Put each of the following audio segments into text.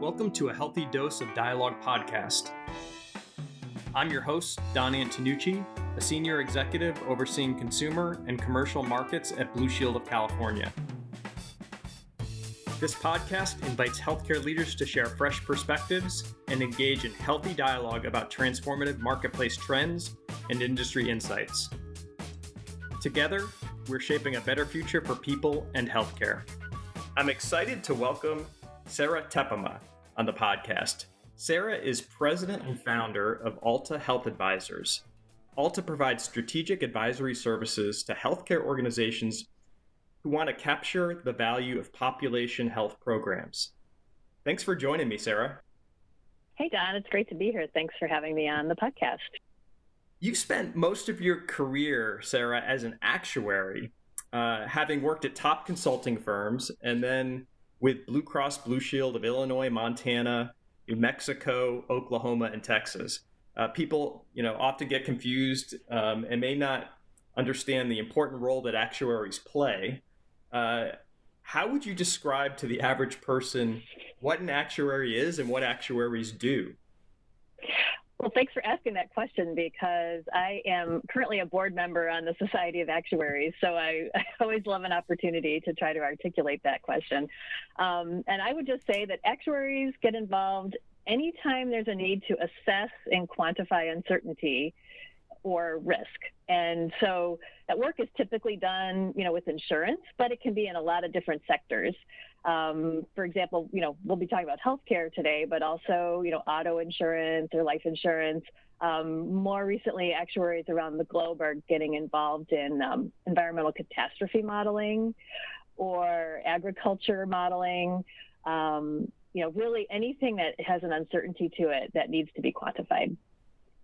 Welcome to a Healthy Dose of Dialogue podcast. I'm your host, Don Antonucci, a senior executive overseeing consumer and commercial markets at Blue Shield of California. This podcast invites healthcare leaders to share fresh perspectives and engage in healthy dialogue about transformative marketplace trends and industry insights. Together, we're shaping a better future for people and healthcare. I'm excited to welcome Sarah Teppema on the podcast. Sarah is president and founder of Alta Health Advisors. Alta provides strategic advisory services to healthcare organizations who want to capture the value of population health programs. Thanks for joining me, Sarah. Hey, Don, it's great to be here. Thanks for having me on the podcast. You spent most of your career, Sarah, as an actuary, uh, having worked at top consulting firms and then with Blue Cross Blue Shield of Illinois, Montana, New Mexico, Oklahoma, and Texas. Uh, people, you know, often get confused um, and may not understand the important role that actuaries play. Uh, how would you describe to the average person what an actuary is and what actuaries do? Well, thanks for asking that question because I am currently a board member on the Society of Actuaries. So I, I always love an opportunity to try to articulate that question. Um, and I would just say that actuaries get involved anytime there's a need to assess and quantify uncertainty or risk. And so that work is typically done, you know, with insurance, but it can be in a lot of different sectors. Um, for example, you know, we'll be talking about healthcare today, but also, you know, auto insurance or life insurance. Um, more recently, actuaries around the globe are getting involved in um, environmental catastrophe modeling or agriculture modeling. Um, you know, really anything that has an uncertainty to it that needs to be quantified.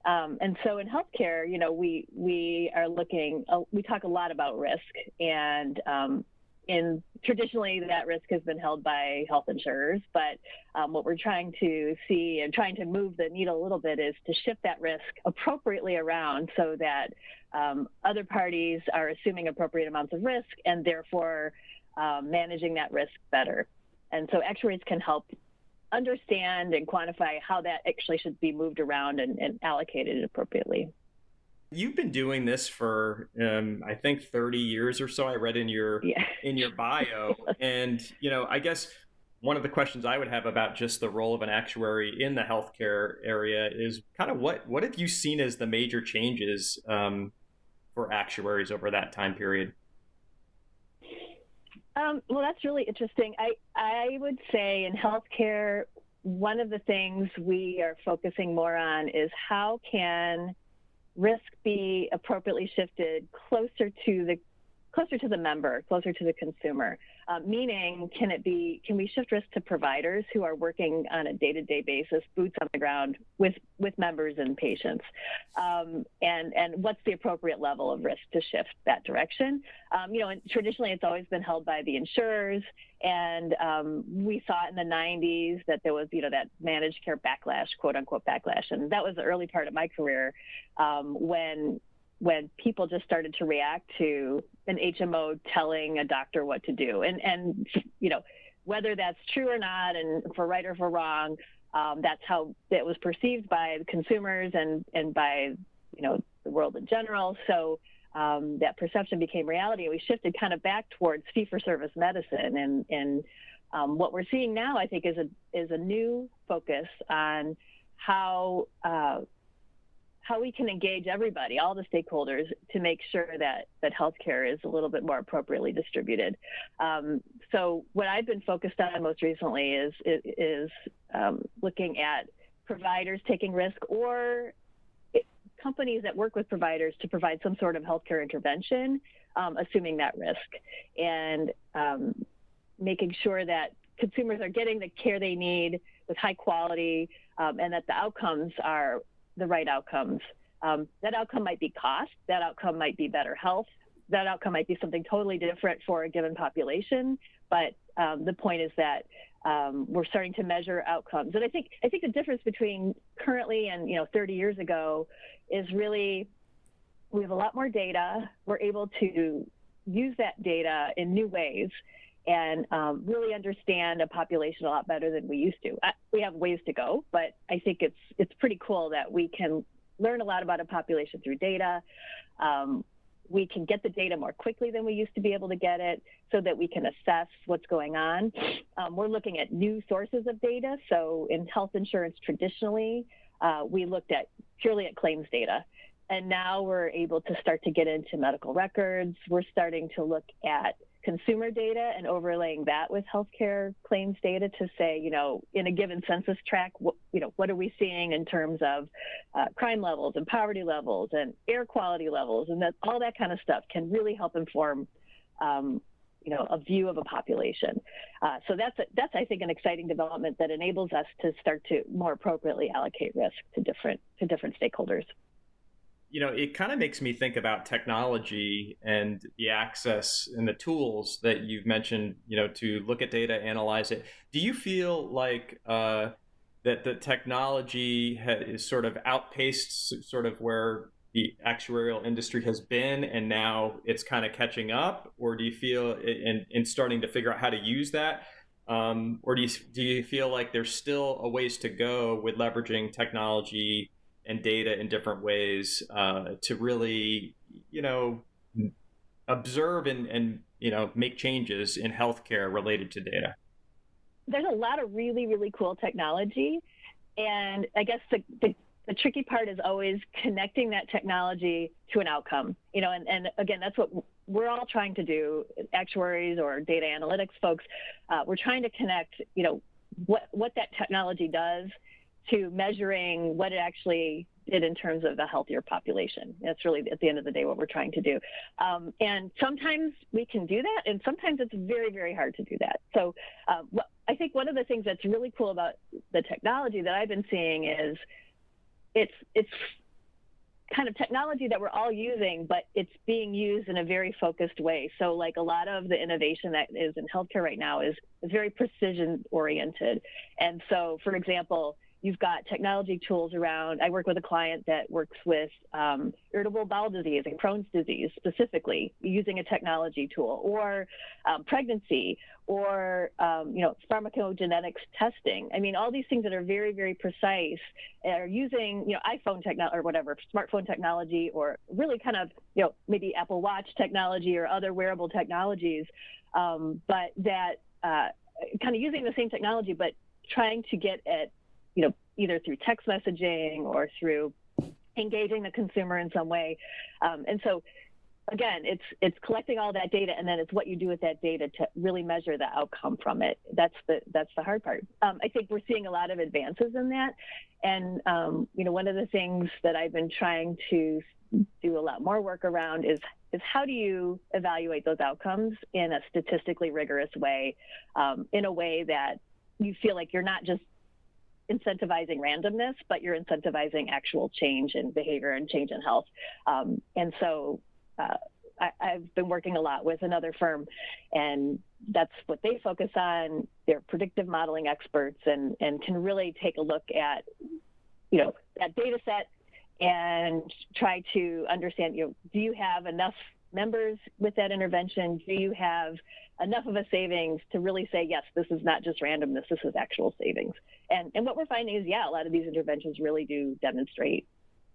Um, and so in healthcare, you know, we we are looking. Uh, we talk a lot about risk, and um, in traditionally that risk has been held by health insurers. But um, what we're trying to see and trying to move the needle a little bit is to shift that risk appropriately around so that um, other parties are assuming appropriate amounts of risk and therefore um, managing that risk better. And so actuaries can help understand and quantify how that actually should be moved around and, and allocated appropriately. You've been doing this for, um, I think, 30 years or so. I read in your yeah. in your bio, and you know, I guess one of the questions I would have about just the role of an actuary in the healthcare area is kind of what what have you seen as the major changes um, for actuaries over that time period? Um, well, that's really interesting. I, I would say in healthcare, one of the things we are focusing more on is how can risk be appropriately shifted closer to the closer to the member, closer to the consumer. Uh, meaning, can it be? Can we shift risk to providers who are working on a day-to-day basis, boots on the ground with with members and patients? Um, and and what's the appropriate level of risk to shift that direction? Um, you know, traditionally it's always been held by the insurers, and um, we saw in the 90s that there was you know that managed care backlash, quote unquote backlash, and that was the early part of my career um, when when people just started to react to an HMO telling a doctor what to do. And, and you know, whether that's true or not, and for right or for wrong, um, that's how it was perceived by consumers and, and by, you know, the world in general. So um, that perception became reality. And We shifted kind of back towards fee-for-service medicine. And, and um, what we're seeing now, I think, is a, is a new focus on how uh, how we can engage everybody, all the stakeholders, to make sure that that healthcare is a little bit more appropriately distributed. Um, so what I've been focused on most recently is is um, looking at providers taking risk or companies that work with providers to provide some sort of healthcare intervention, um, assuming that risk, and um, making sure that consumers are getting the care they need with high quality um, and that the outcomes are the right outcomes. Um, that outcome might be cost, that outcome might be better health, that outcome might be something totally different for a given population. But um, the point is that um, we're starting to measure outcomes, and I think I think the difference between currently and you know 30 years ago is really we have a lot more data. We're able to use that data in new ways, and um, really understand a population a lot better than we used to. I, we have ways to go, but I think it's it's pretty cool that we can learn a lot about a population through data. Um, we can get the data more quickly than we used to be able to get it so that we can assess what's going on. Um, we're looking at new sources of data. So in health insurance traditionally, uh, we looked at purely at claims data. And now we're able to start to get into medical records. We're starting to look at consumer data and overlaying that with healthcare claims data to say, you know, in a given census tract, what, you know, what are we seeing in terms of uh, crime levels and poverty levels and air quality levels, and that all that kind of stuff can really help inform, um, you know, a view of a population. Uh, so that's a, that's I think an exciting development that enables us to start to more appropriately allocate risk to different to different stakeholders you know, it kind of makes me think about technology and the access and the tools that you've mentioned, you know, to look at data, analyze it. Do you feel like uh, that the technology is sort of outpaced sort of where the actuarial industry has been and now it's kind of catching up? Or do you feel in, in starting to figure out how to use that? Um, or do you, do you feel like there's still a ways to go with leveraging technology and data in different ways uh, to really, you know, observe and, and you know make changes in healthcare related to data. There's a lot of really really cool technology, and I guess the, the the tricky part is always connecting that technology to an outcome you know and, and again that's what we're all trying to do actuaries or data analytics folks uh, we're trying to connect you know what what that technology does to measuring what it actually did in terms of the healthier population. That's really at the end of the day what we're trying to do. Um, and sometimes we can do that, and sometimes it's very, very hard to do that. So um, I think one of the things that's really cool about the technology that I've been seeing is it's it's kind of technology that we're all using, but it's being used in a very focused way. So, like a lot of the innovation that is in healthcare right now is, is very precision oriented. And so, for example, You've got technology tools around. I work with a client that works with um, irritable bowel disease and Crohn's disease specifically using a technology tool, or um, pregnancy, or um, you know pharmacogenetics testing. I mean, all these things that are very, very precise are using you know iPhone technology or whatever, smartphone technology, or really kind of you know maybe Apple Watch technology or other wearable technologies, um, but that uh, kind of using the same technology, but trying to get at you know, either through text messaging or through engaging the consumer in some way. Um, and so again, it's it's collecting all that data, and then it's what you do with that data to really measure the outcome from it. That's the that's the hard part. Um, I think we're seeing a lot of advances in that, and um, you know, one of the things that I've been trying to do a lot more work around is is how do you evaluate those outcomes in a statistically rigorous way, um, in a way that you feel like you're not just incentivizing randomness, but you're incentivizing actual change in behavior and change in health. Um, and so uh, I, have been working a lot with another firm, and that's what they focus on. They're predictive modeling experts and, and can really take a look at, you know, that data set and try to understand, you know, do you have enough members with that intervention? Do you have enough of a savings to really say, yes, this is not just randomness, this is actual savings? And, and what we're finding is, yeah, a lot of these interventions really do demonstrate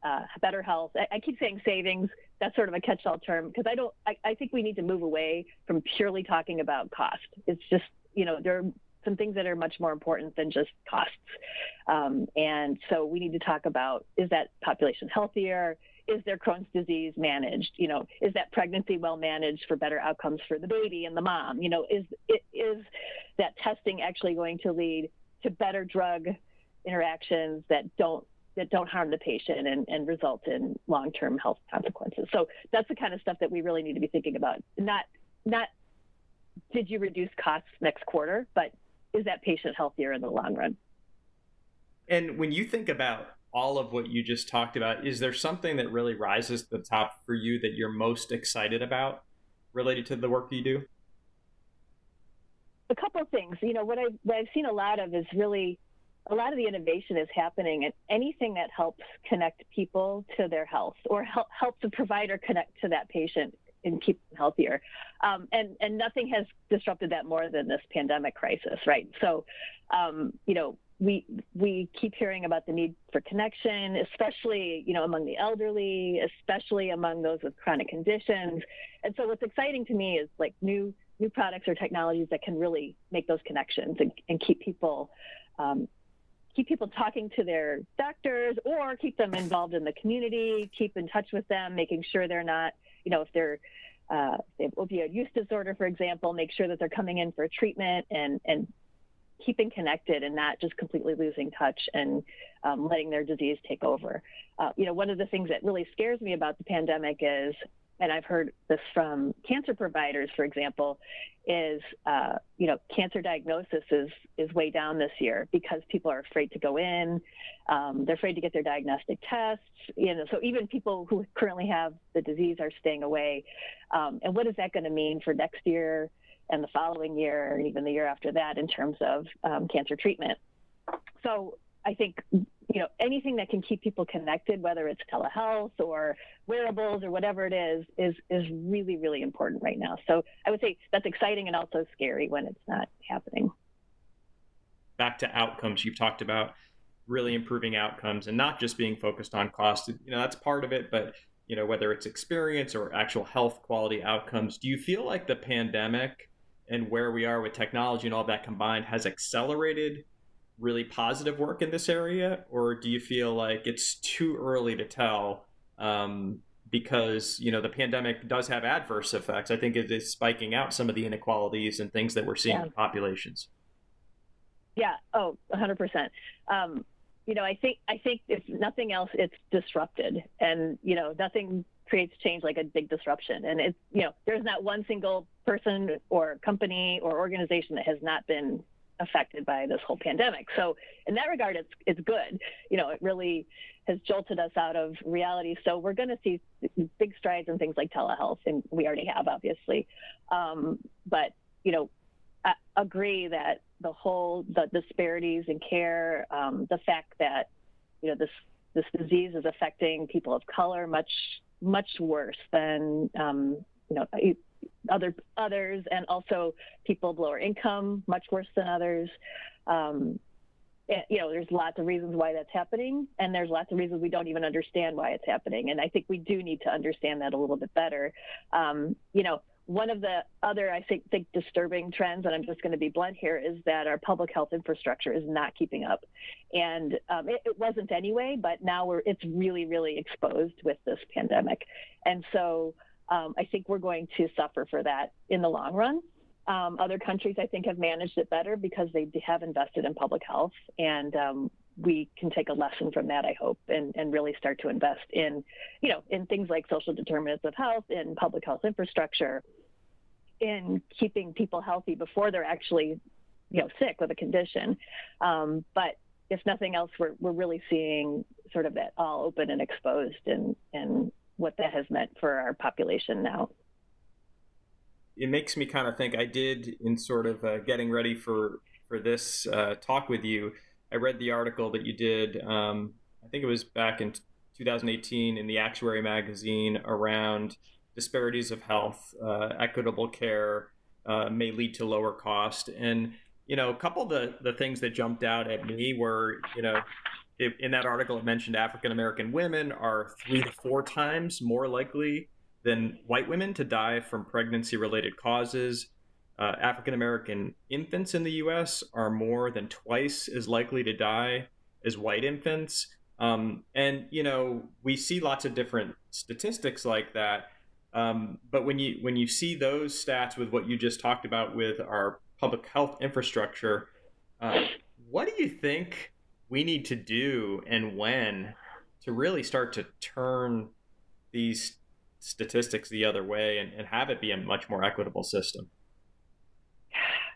uh, better health. I, I, keep saying savings. That's sort of a catch-all term because I don't. I, I, think we need to move away from purely talking about cost. It's just you know there are some things that are much more important than just costs, um, and so we need to talk about is that population healthier? Is their Crohn's disease managed? You know, is that pregnancy well managed for better outcomes for the baby and the mom? You know, is is that testing actually going to lead to better drug interactions that don't that don't harm the patient and, and result in long-term health consequences. So that's the kind of stuff that we really need to be thinking about. Not not did you reduce costs next quarter, but is that patient healthier in the long run? And when you think about all of what you just talked about, is there something that really rises to the top for you that you're most excited about related to the work you do? A couple of things. You know, what I've, what I've seen a lot of is really a lot of the innovation is happening and anything that helps connect people to their health or help, helps a provider connect to that patient and keep them healthier. Um, and and nothing has disrupted that more than this pandemic crisis, right? So, um, you know, we we keep hearing about the need for connection, especially you know among the elderly, especially among those with chronic conditions. And so, what's exciting to me is like new new products or technologies that can really make those connections and, and keep people um, keep people talking to their doctors or keep them involved in the community, keep in touch with them, making sure they're not, you know, if they're uh, they have opioid use disorder, for example, make sure that they're coming in for treatment and and keeping connected and not just completely losing touch and um, letting their disease take over. Uh, you know, one of the things that really scares me about the pandemic is and I've heard this from cancer providers, for example, is uh, you know cancer diagnosis is is way down this year because people are afraid to go in, um, they're afraid to get their diagnostic tests. You know, so even people who currently have the disease are staying away. Um, and what is that going to mean for next year and the following year, and even the year after that, in terms of um, cancer treatment? So I think you know anything that can keep people connected, whether it's telehealth or wearables or whatever it is, is is really really important right now. So I would say that's exciting and also scary when it's not happening. Back to outcomes, you've talked about really improving outcomes and not just being focused on cost. You know that's part of it, but you know whether it's experience or actual health quality outcomes. Do you feel like the pandemic and where we are with technology and all that combined has accelerated really positive work in this area, or do you feel like it's too early to tell? Um, because you know the pandemic does have adverse effects. I think it is spiking out some of the inequalities and things that we're seeing yeah. in populations. Yeah. Oh, 100 um, percent. You know, I think I think if nothing else, it's disrupted, and you know, nothing creates change like a big disruption. And it's you know, there's not one single person or company or organization that has not been affected by this whole pandemic. So in that regard, it's it's good. You know, it really has jolted us out of reality. So we're going to see big strides in things like telehealth, and we already have, obviously. Um, but you know, I agree that the whole the disparities in care, um, the fact that you know this this disease is affecting people of color much much worse than um, you know other others, and also people of lower income, much worse than others. Um, and, you know, there's lots of reasons why that's happening, and there's lots of reasons we don't even understand why it's happening. And I think we do need to understand that a little bit better. Um, you know, one of the other, I think, think disturbing trends, and I'm just going to be blunt here, is that our public health infrastructure is not keeping up, and um, it, it, wasn't anyway, but now we're it's really, really exposed with this pandemic, and so um, I think we're going to suffer for that in the long run. Um, other countries, I think, have managed it better because they have invested in public health, and um, we can take a lesson from that, I hope, and, and really start to invest in, you know, in things like social determinants of health, in public health infrastructure, in keeping people healthy before they're actually, you know, sick with a condition. Um, but if nothing else, we're, we're really seeing sort of that all open and exposed and, and what that has meant for our population now. It makes me kind of think. I did in sort of uh, getting ready for for this uh, talk with you. I read the article that you did. Um, I think it was back in 2018 in the Actuary magazine around disparities of health, uh, equitable care uh, may lead to lower cost, and you know, a couple of the, the things that jumped out at me were, you know, in that article, it mentioned African American women are three to four times more likely than white women to die from pregnancy related causes. Uh, African American infants in the US are more than twice as likely to die as white infants. Um, and, you know, we see lots of different statistics like that. Um, but when you when you see those stats with what you just talked about with our public health infrastructure, uh, what do you think we need to do and when to really start to turn these statistics the other way and, and have it be a much more equitable system?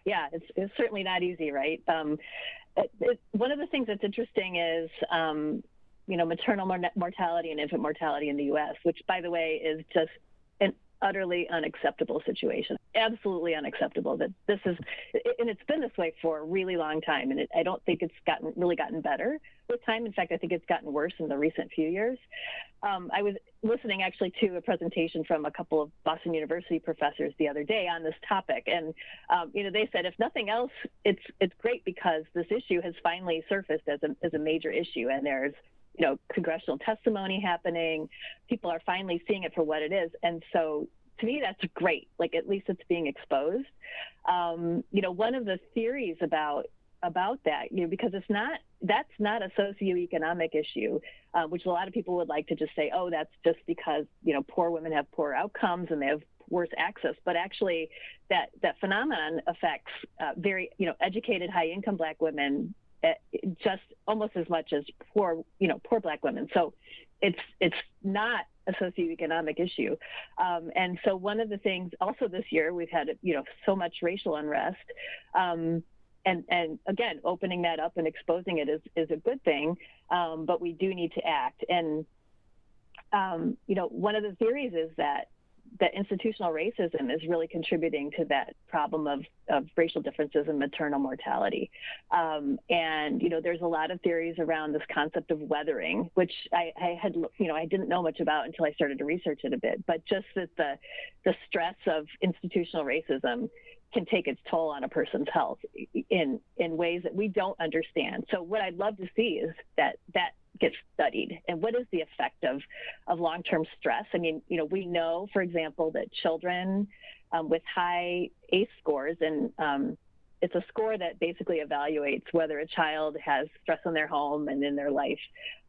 Yeah, it's, it's certainly not easy, right? Um, it, it, one of the things that's interesting is, um, you know, maternal mortality and infant mortality in the U.S., which, by the way, is just an utterly unacceptable situation. absolutely unacceptable. That this is, and it's been this way for a really long time, and it, I don't think it's gotten really gotten better with time. In fact, I think it's gotten worse in the recent few years. Um, I was listening actually to a presentation from a couple of Boston University professors the other day on this topic, and um, you know they said if nothing else, it's it's great because this issue has finally surfaced as a as a major issue, and there's you know congressional testimony happening. People are finally seeing it for what it is, and so to me that's great. Like at least it's being exposed. Um, you know, one of the theories about about that, you know, because it's not that's not a socioeconomic issue, uh, which a lot of people would like to just say, oh, that's just because you know poor women have poor outcomes and they have worse access. But actually, that that phenomenon affects uh, very you know educated, high income Black women just almost as much as poor you know poor Black women. So it's it's not a socioeconomic issue. Um, and so one of the things also this year we've had you know so much racial unrest. Um, and and again, opening that up and exposing it is is a good thing, um, but we do need to act. And um, you know, one of the theories is that that institutional racism is really contributing to that problem of, of racial differences in maternal mortality. Um, and, you know, there's a lot of theories around this concept of weathering, which I, I, had, you know, I didn't know much about until I started to research it a bit, but just that the, the stress of institutional racism can take its toll on a person's health in in ways that we don't understand. So what I'd love to see is that that gets studied and what is the effect of of long-term stress. I mean, you know, we know, for example, that children um, with high ACE scores and um, it's a score that basically evaluates whether a child has stress in their home and in their life.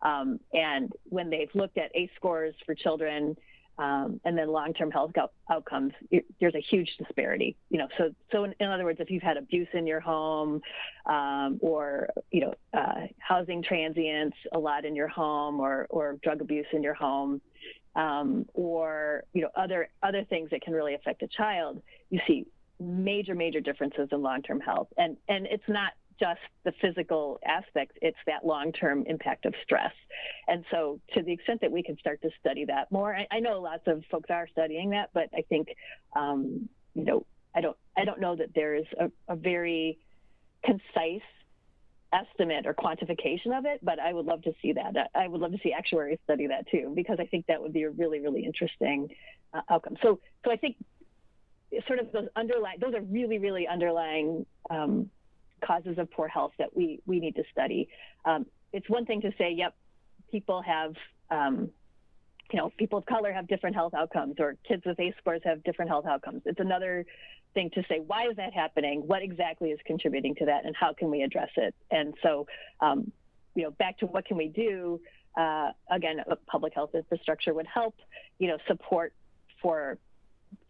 Um, and when they've looked at ACE scores for children um, and then long-term health out- outcomes, there's a huge disparity. You know, so so in, in, other words, if you've had abuse in your home, um, or you know, uh, housing transients a lot in your home, or or drug abuse in your home, um, or you know, other other things that can really affect a child, you see major major differences in long-term health, and and it's not just the physical aspect, it's that long term impact of stress. And so, to the extent that we can start to study that more, I, I know lots of folks are studying that, but I think, um, you know, I don't, I don't know that there is a, a very concise estimate or quantification of it, but I would love to see that. I would love to see actuaries study that too, because I think that would be a really, really interesting uh, outcome. So, so I think sort of those underlying, those are really, really underlying um, causes of poor health that we we need to study. Um, it's one thing to say, yep, people have, um, you know, people of color have different health outcomes, or kids with ACE scores have different health outcomes. It's another thing to say, why is that happening? What exactly is contributing to that, and how can we address it? And so, um, you know, back to what can we do? Uh, again, public health infrastructure would help. You know, support for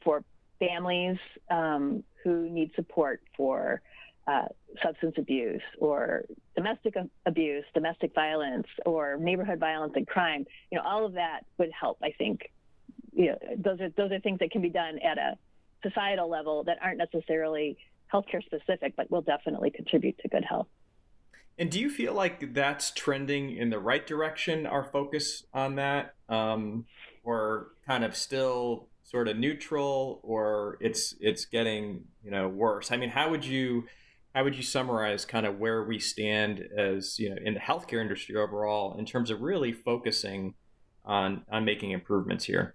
for families um, who need support for uh, substance abuse or domestic abuse, domestic violence, or neighborhood violence and crime. You know, all of that would help. I think. You know, those are those are things that can be done at a societal level that aren't necessarily healthcare specific, but will definitely contribute to good health. And do you feel like that's trending in the right direction? Our focus on that, um, or kind of still sort of neutral, or it's it's getting you know worse? I mean, how would you how would you summarize kind of where we stand as you know in the healthcare industry overall in terms of really focusing on on making improvements here?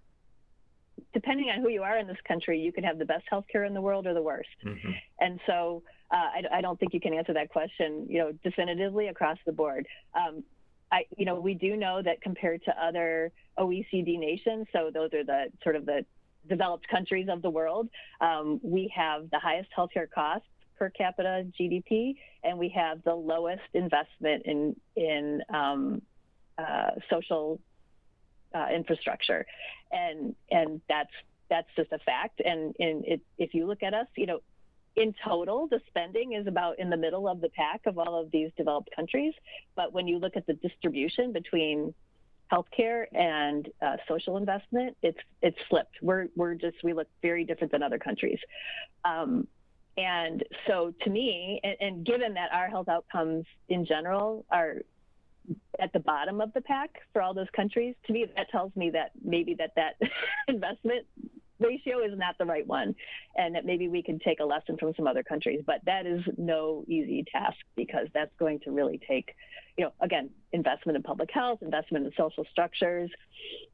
Depending on who you are in this country, you can have the best healthcare in the world or the worst. Mm-hmm. And so uh, I, I, don't think you can answer that question, you know, definitively across the board. Um, I, you know, we do know that compared to other OECD nations, so those are the sort of the developed countries of the world, um, we have the highest healthcare costs per capita GDP, and we have the lowest investment in in um, uh, social uh, infrastructure, and and that's that's just a fact. And, and it, if you look at us, you know, in total, the spending is about in the middle of the pack of all of these developed countries. But when you look at the distribution between healthcare and uh, social investment, it's it's flipped. We're we're just we look very different than other countries. Um, and so to me, and, and given that our health outcomes in general are at the bottom of the pack for all those countries, to me that tells me that maybe that that investment ratio is not the right one, and that maybe we can take a lesson from some other countries. But that is no easy task because that's going to really take, you know, again, investment in public health, investment in social structures.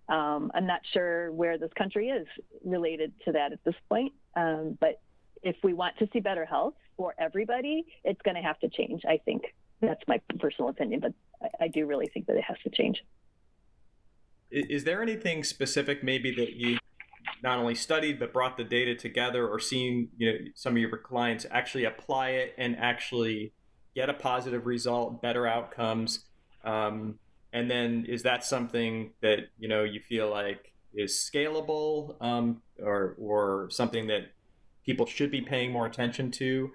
Um, I'm not sure where this country is related to that at this point, um, but if we want to see better health for everybody, it's going to have to change. I think that's my personal opinion, but I, I do really think that it has to change. Is there anything specific, maybe that you not only studied but brought the data together, or seen you know some of your clients actually apply it and actually get a positive result, better outcomes? Um, and then is that something that you know you feel like is scalable, um, or or something that people should be paying more attention to?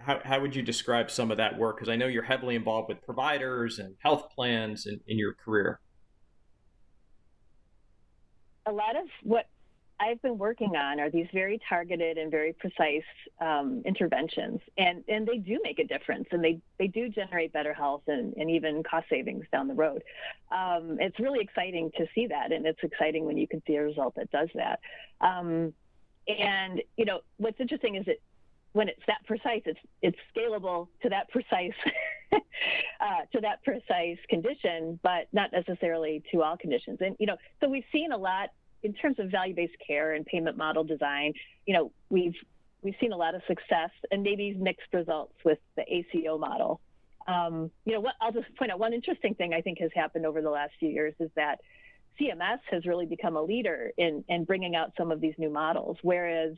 How, how would you describe some of that work? Because I know you're heavily involved with providers and health plans in, in your career. A lot of what I've been working on are these very targeted and very precise um, interventions, and and they do make a difference, and they they do generate better health and, and even cost savings down the road. Um, it's really exciting to see that, and it's exciting when you can see a result that does that. Um, and you know what's interesting is that when it's that precise, it's it's scalable to that precise uh, to that precise condition, but not necessarily to all conditions. And you know, so we've seen a lot in terms of value-based care and payment model design. You know, we've we've seen a lot of success and maybe mixed results with the ACO model. Um, you know, what I'll just point out one interesting thing I think has happened over the last few years is that CMS has really become a leader in, in bringing out some of these new models, whereas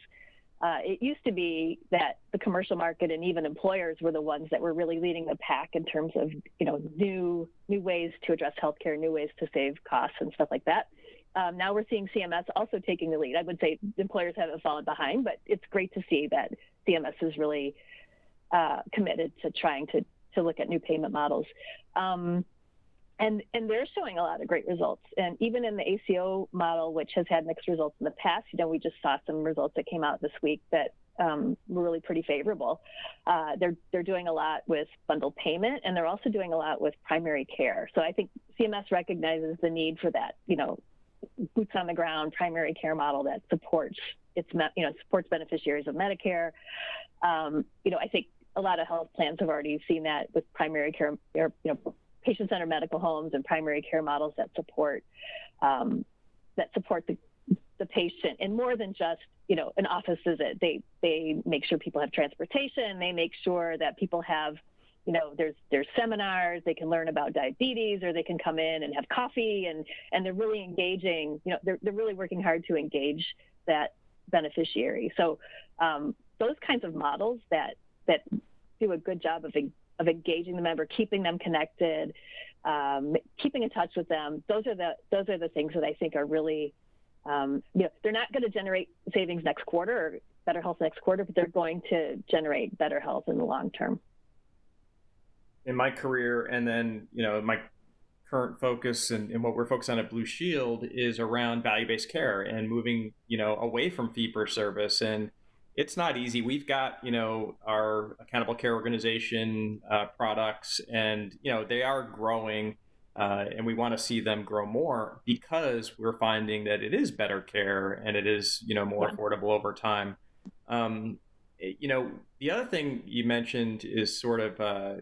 uh, it used to be that the commercial market and even employers were the ones that were really leading the pack in terms of you know new new ways to address healthcare, new ways to save costs and stuff like that. Um, now we're seeing CMS also taking the lead. I would say employers haven't fallen behind, but it's great to see that CMS is really uh, committed to trying to to look at new payment models. Um, and and they're showing a lot of great results. And even in the ACO model, which has had mixed results in the past, you know, we just saw some results that came out this week that um, were really pretty favorable. Uh, they're they're doing a lot with bundled payment, and they're also doing a lot with primary care. So I think CMS recognizes the need for that, you know, boots on the ground primary care model that supports its you know supports beneficiaries of Medicare. Um, you know, I think a lot of health plans have already seen that with primary care, you know patient-centered medical homes and primary care models that support um, that support the, the patient. And more than just you know an office visit they they make sure people have transportation. They make sure that people have you know there's there's seminars. They can learn about diabetes or they can come in and have coffee and and they're really engaging you know they're, they're really working hard to engage that beneficiary. So um, those kinds of models that that do a good job of of engaging the member, keeping them connected, um, keeping in touch with them. Those are the those are the things that I think are really, um, you know, they're not going to generate savings next quarter or better health next quarter, but they're going to generate better health in the long term. In my career, and then you know my current focus and, and, what we're focused on at Blue Shield is around value-based care and moving you know away from fee for service and it's not easy. We've got you know our accountable care organization uh, products, and you know they are growing, uh, and we want to see them grow more because we're finding that it is better care and it is you know more affordable over time. Um, you know the other thing you mentioned is sort of uh,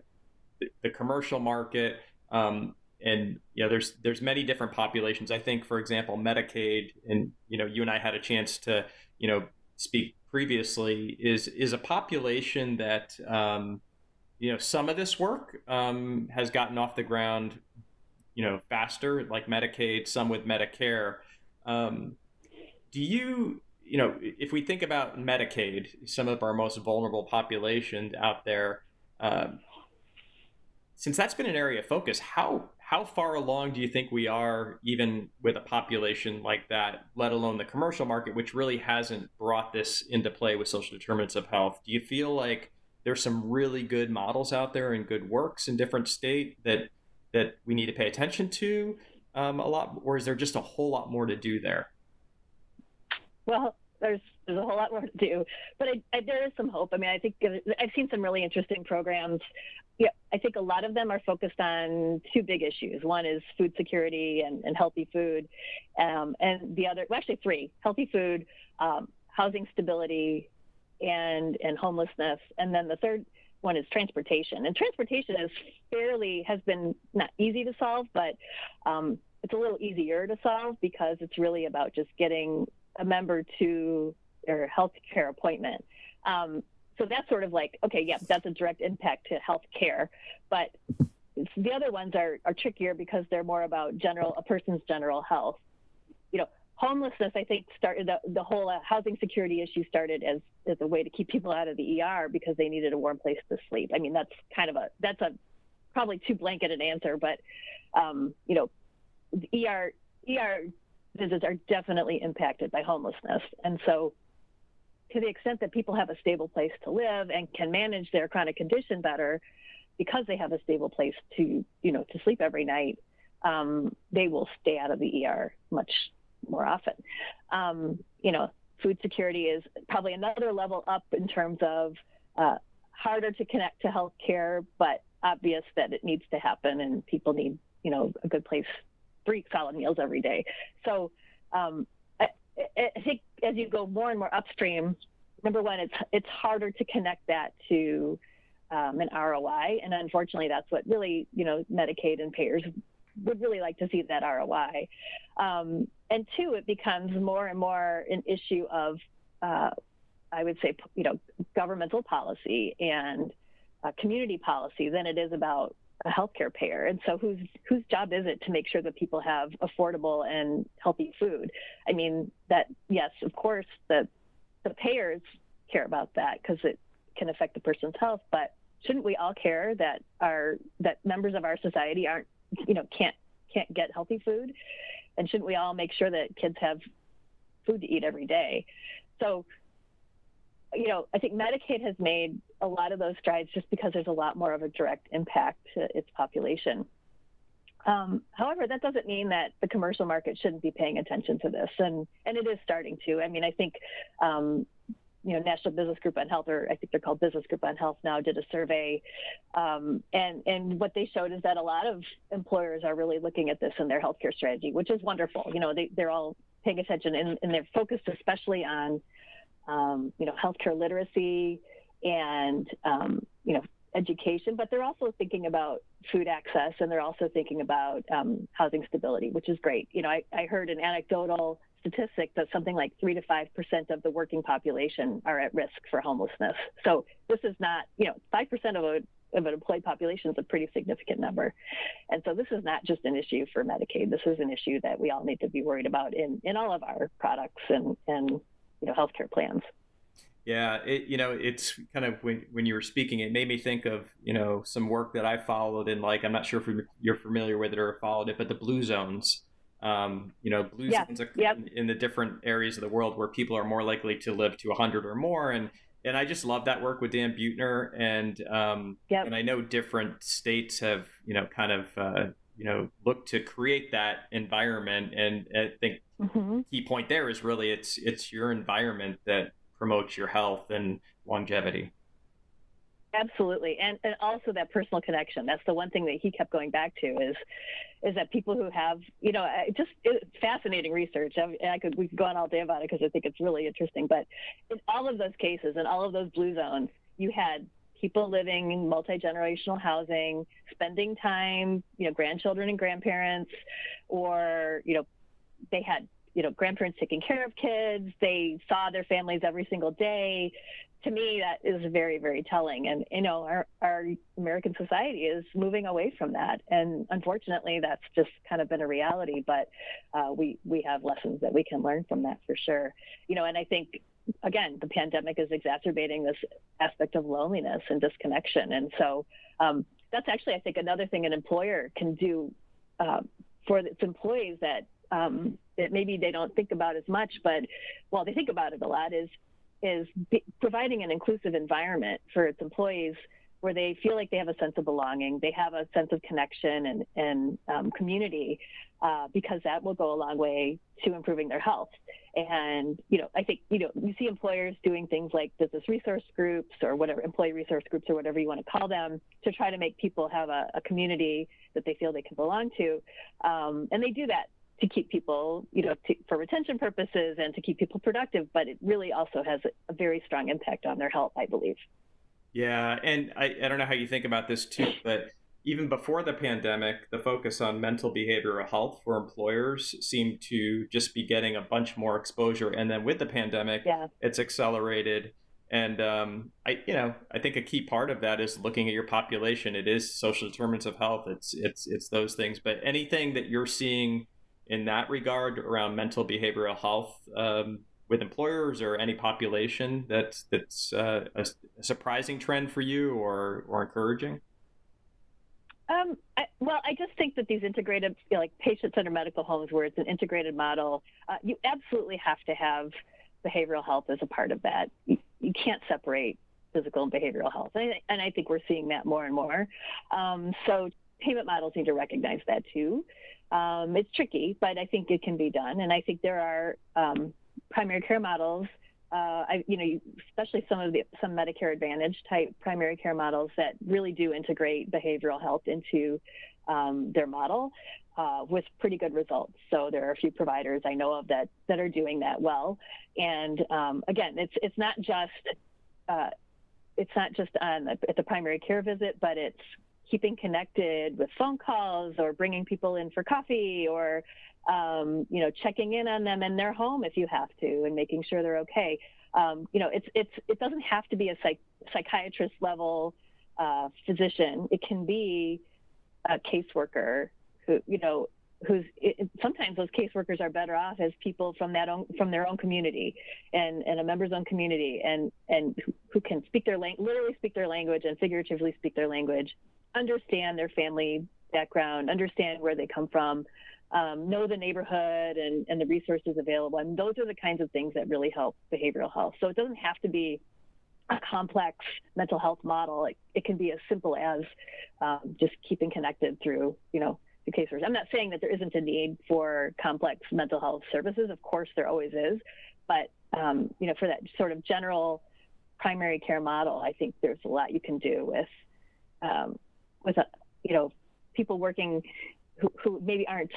the, the, commercial market. Um, and you know, there's there's many different populations. I think, for example, Medicaid, and you know, you and I had a chance to you know speak previously is is a population that um, you know some of this work um, has gotten off the ground you know faster like medicaid some with medicare. Um, do you you know if we think about medicaid some of our most vulnerable populations out there um, since that's been an area of focus how how far along do you think we are even with a population like that let alone the commercial market which really hasn't brought this into play with social determinants of health? Do you feel like there's some really good models out there and good works in different state that that we need to pay attention to um, a lot or is there just a whole lot more to do there? Well there's there's a whole lot more to do, but I, I, there is some hope. I mean, I think I've seen some really interesting programs. Yeah, I think a lot of them are focused on two big issues. One is food security and, and healthy food, um, and the other, well, actually three: healthy food, um, housing stability, and and homelessness. And then the third one is transportation. And transportation is fairly has been not easy to solve, but um, it's a little easier to solve because it's really about just getting a member to their health care appointment. Um, so that's sort of like, okay, yeah, that's a direct impact to health care. But the other ones are, are trickier because they're more about general a person's general health. You know, homelessness, I think, started the, the whole uh, housing security issue started as, as a way to keep people out of the ER because they needed a warm place to sleep. I mean, that's kind of a, that's a probably too blanket an answer, but, um, you know, ER, ER visits are definitely impacted by homelessness. And so, to the extent that people have a stable place to live and can manage their chronic condition better because they have a stable place to, you know, to sleep every night, um, they will stay out of the ER much more often. Um, you know, food security is probably another level up in terms of uh, harder to connect to healthcare, but obvious that it needs to happen and people need, you know, a good place three solid meals every day. So um, I, I, think as you go more and more upstream, number one, it's it's harder to connect that to um, an ROI, and unfortunately, that's what really you know Medicaid and payers would really like to see that ROI. Um, and two, it becomes more and more an issue of, uh, I would say, you know, governmental policy and uh, community policy than it is about a healthcare payer. And so whose whose job is it to make sure that people have affordable and healthy food? I mean, that yes, of course the the payers care about that because it can affect the person's health, but shouldn't we all care that our that members of our society aren't you know can't can't get healthy food? And shouldn't we all make sure that kids have food to eat every day? So you know, I think Medicaid has made a lot of those strides just because there's a lot more of a direct impact to its population. Um, however, that doesn't mean that the commercial market shouldn't be paying attention to this, and and it is starting to. I mean, I think. Um, you know, National Business Group on Health, or I think they're called Business Group on Health now, did a survey, um, and and what they showed is that a lot of employers are really looking at this in their healthcare strategy, which is wonderful. You know, they they're all paying attention, and, and they're focused especially on um, you know, healthcare literacy and, um, you know, education, but they're also thinking about food access and they're also thinking about um, housing stability, which is great. You know, I, I heard an anecdotal statistic that something like three to five percent of the working population are at risk for homelessness. So this is not, you know, five percent of a of an employed population is a pretty significant number. And so this is not just an issue for Medicaid. This is an issue that we all need to be worried about in, in all of our products and, and you know healthcare plans. Yeah, it, you know, it's kind of when, when you were speaking, it made me think of, you know, some work that I followed and like, I'm not sure if you're familiar with it or followed it, but the blue zones, um, you know, blue yeah. zones yep. in, the different areas of the world where people are more likely to live to 100 or more. And, and I just love that work with Dan Buettner. And, um, yep. and I know different states have, you know, kind of, uh, you know, looked to create that environment. And I think mm-hmm. key point there is really it's it's your environment that promotes your health and longevity. Absolutely, and, and also that personal connection. That's the one thing that he kept going back to is is that people who have you know just fascinating research. I, I could we could go on all day about it because I think it's really interesting. But in all of those cases, in all of those blue zones, you had people living in multi-generational housing, spending time, you know, grandchildren and grandparents, or, you know, they had, you know, grandparents taking care of kids. They saw their families every single day. To me, that is very, very telling. And, you know, our, our American society is moving away from that. And unfortunately, that's just kind of been a reality. But uh, we, we have lessons that we can learn from that for sure. You know, and I think again, the pandemic is exacerbating this aspect of loneliness and disconnection. And so um, that's actually, I think, another thing an employer can do uh, for its employees that um, that maybe they don't think about as much, but well, they think about it a lot. Is is providing an inclusive environment for its employees where they feel like they have a sense of belonging, they have a sense of connection and, and um, community, uh, because that will go a long way to improving their health. And, you know, I think, you know, you see employers doing things like business resource groups or whatever, employee resource groups or whatever you want to call them to try to make people have a, a community that they feel they can belong to. Um, and they do that to keep people, you know, to, for retention purposes and to keep people productive, but it really also has a, very strong impact on their health, I believe. Yeah, and I, I don't know how you think about this too, but even before the pandemic, the focus on mental behavioral health for employers seemed to just be getting a bunch more exposure. And then with the pandemic, yeah. it's accelerated. And um, I, you know, I think a key part of that is looking at your population. It is social determinants of health. It's it's it's those things. But anything that you're seeing in that regard around mental behavioral health um, with employers or any population that's that's uh, a, a, surprising trend for you or or encouraging? Um, I, well, I just think that these integrated, you know, like patient-centered medical homes, where it's an integrated model, uh, you absolutely have to have behavioral health as a part of that. You, you can't separate physical and behavioral health, and I, and I think we're seeing that more and more. Um, so payment models need to recognize that too. Um, it's tricky, but I think it can be done. And I think there are um, primary care models. Uh, I, you know, especially some of the some Medicare Advantage type primary care models that really do integrate behavioral health into um, their model uh, with pretty good results. So there are a few providers I know of that that are doing that well. And um, again, it's it's not just uh, it's not just on the, at the primary care visit, but it's keeping connected with phone calls or bringing people in for coffee or um, you know checking in on them in their home if you have to and making sure they're okay. Um, you know it's it's it doesn't have to be a psych- psychiatrist level uh, physician. It can be a caseworker who you know who's it, sometimes those caseworkers are better off as people from that own from their own community and and a member's own community and and who can speak their language literally speak their language and figuratively speak their language understand their family background, understand where they come from, um, know the neighborhood and, and the resources available. And those are the kinds of things that really help behavioral health. So it doesn't have to be a complex mental health model. It, it can be as simple as um, just keeping connected through, you know, the cases. I'm not saying that there isn't a need for complex mental health services. Of course, there always is. But, um, you know, for that sort of general primary care model, I think there's a lot you can do with um, with a, you know people working who, who maybe aren't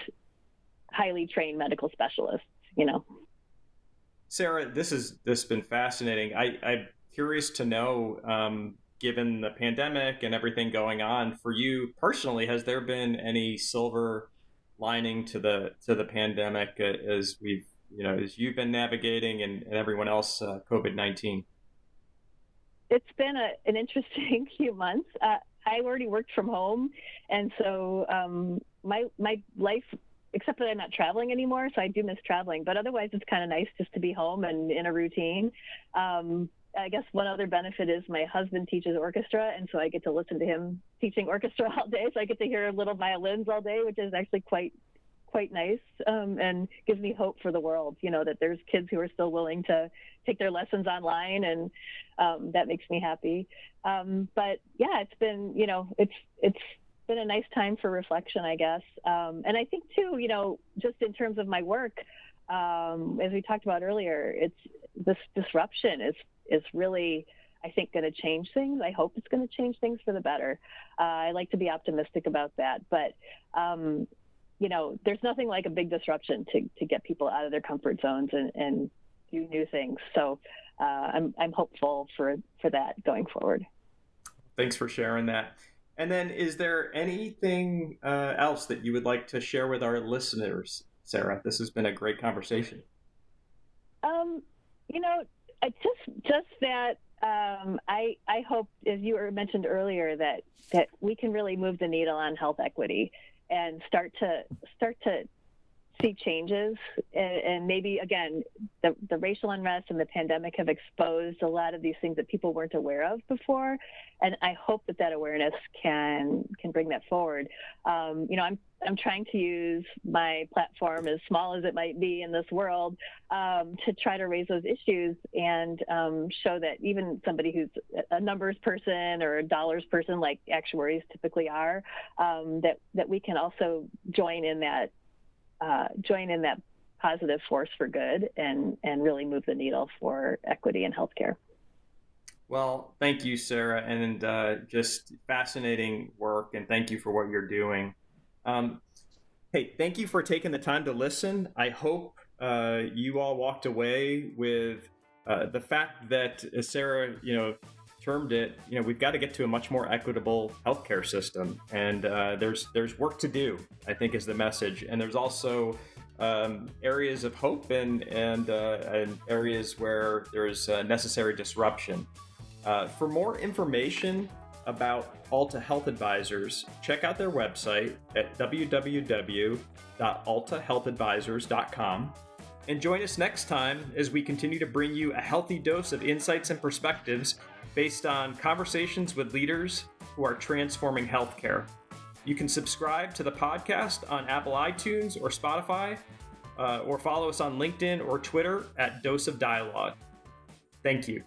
highly trained medical specialists you know? Sarah this has this has been fascinating. I i'm curious to know um, given the pandemic and everything going on for you personally has there been any silver lining to the to the pandemic uh, as we've you know as you've been navigating and, and everyone else uh, covid-19 it's been a, an interesting few months. Uh, I already worked from home, and so um, my my life, except that I'm not traveling anymore, so I do miss traveling. But otherwise, it's kind of nice just to be home and in a routine. Um, I guess one other benefit is my husband teaches orchestra, and so I get to listen to him teaching orchestra all day. So I get to hear little violins all day, which is actually quite quite nice um, and gives me hope for the world. You know that there's kids who are still willing to take their lessons online, and um, that makes me happy. Um, but yeah, it's been you know it's it's been a nice time for reflection, I guess. Um, and I think too, you know, just in terms of my work, um, as we talked about earlier, it's this disruption is is really I think going to change things. I hope it's going to change things for the better. Uh, I like to be optimistic about that, but um, you know, there's nothing like a big disruption to, to get people out of their comfort zones and, and do new things. So uh, I'm, I'm hopeful for, for that going forward. Thanks for sharing that. And then, is there anything uh, else that you would like to share with our listeners, Sarah? This has been a great conversation. Um, you know, I just just that um, I I hope, as you mentioned earlier, that that we can really move the needle on health equity and start to start to see changes. And, and, maybe again the, the racial unrest and the pandemic have exposed a lot of these things that people weren't aware of before. And i hope that that awareness can can bring that forward. Um, you know i'm I'm trying to use my platform, as small as it might be in this world, um, to try to raise those issues and um, show that even somebody who's a numbers person or a dollars person, like actuaries typically are, um, that that we can also join in that uh, join in that positive force for good and and really move the needle for equity in healthcare. Well, thank you, Sarah, and uh, just fascinating work, and thank you for what you're doing. Um, hey, thank you for taking the time to listen. I hope uh, you all walked away with uh, the fact that uh, Sarah, you know, termed it. You know, we've got to get to a much more equitable healthcare system, and uh, there's there's work to do. I think is the message, and there's also um, areas of hope and and, uh, and areas where there's uh, necessary disruption. for more information about Alta Health Advisors, check out their website at www.altahealthadvisors.com. And join us next time as we continue to bring you a healthy dose of insights and perspectives based on conversations with leaders who are transforming healthcare. You can subscribe to the podcast on Apple iTunes or Spotify, uh, or follow us on LinkedIn or Twitter at Dose of Dialogue. Thank you.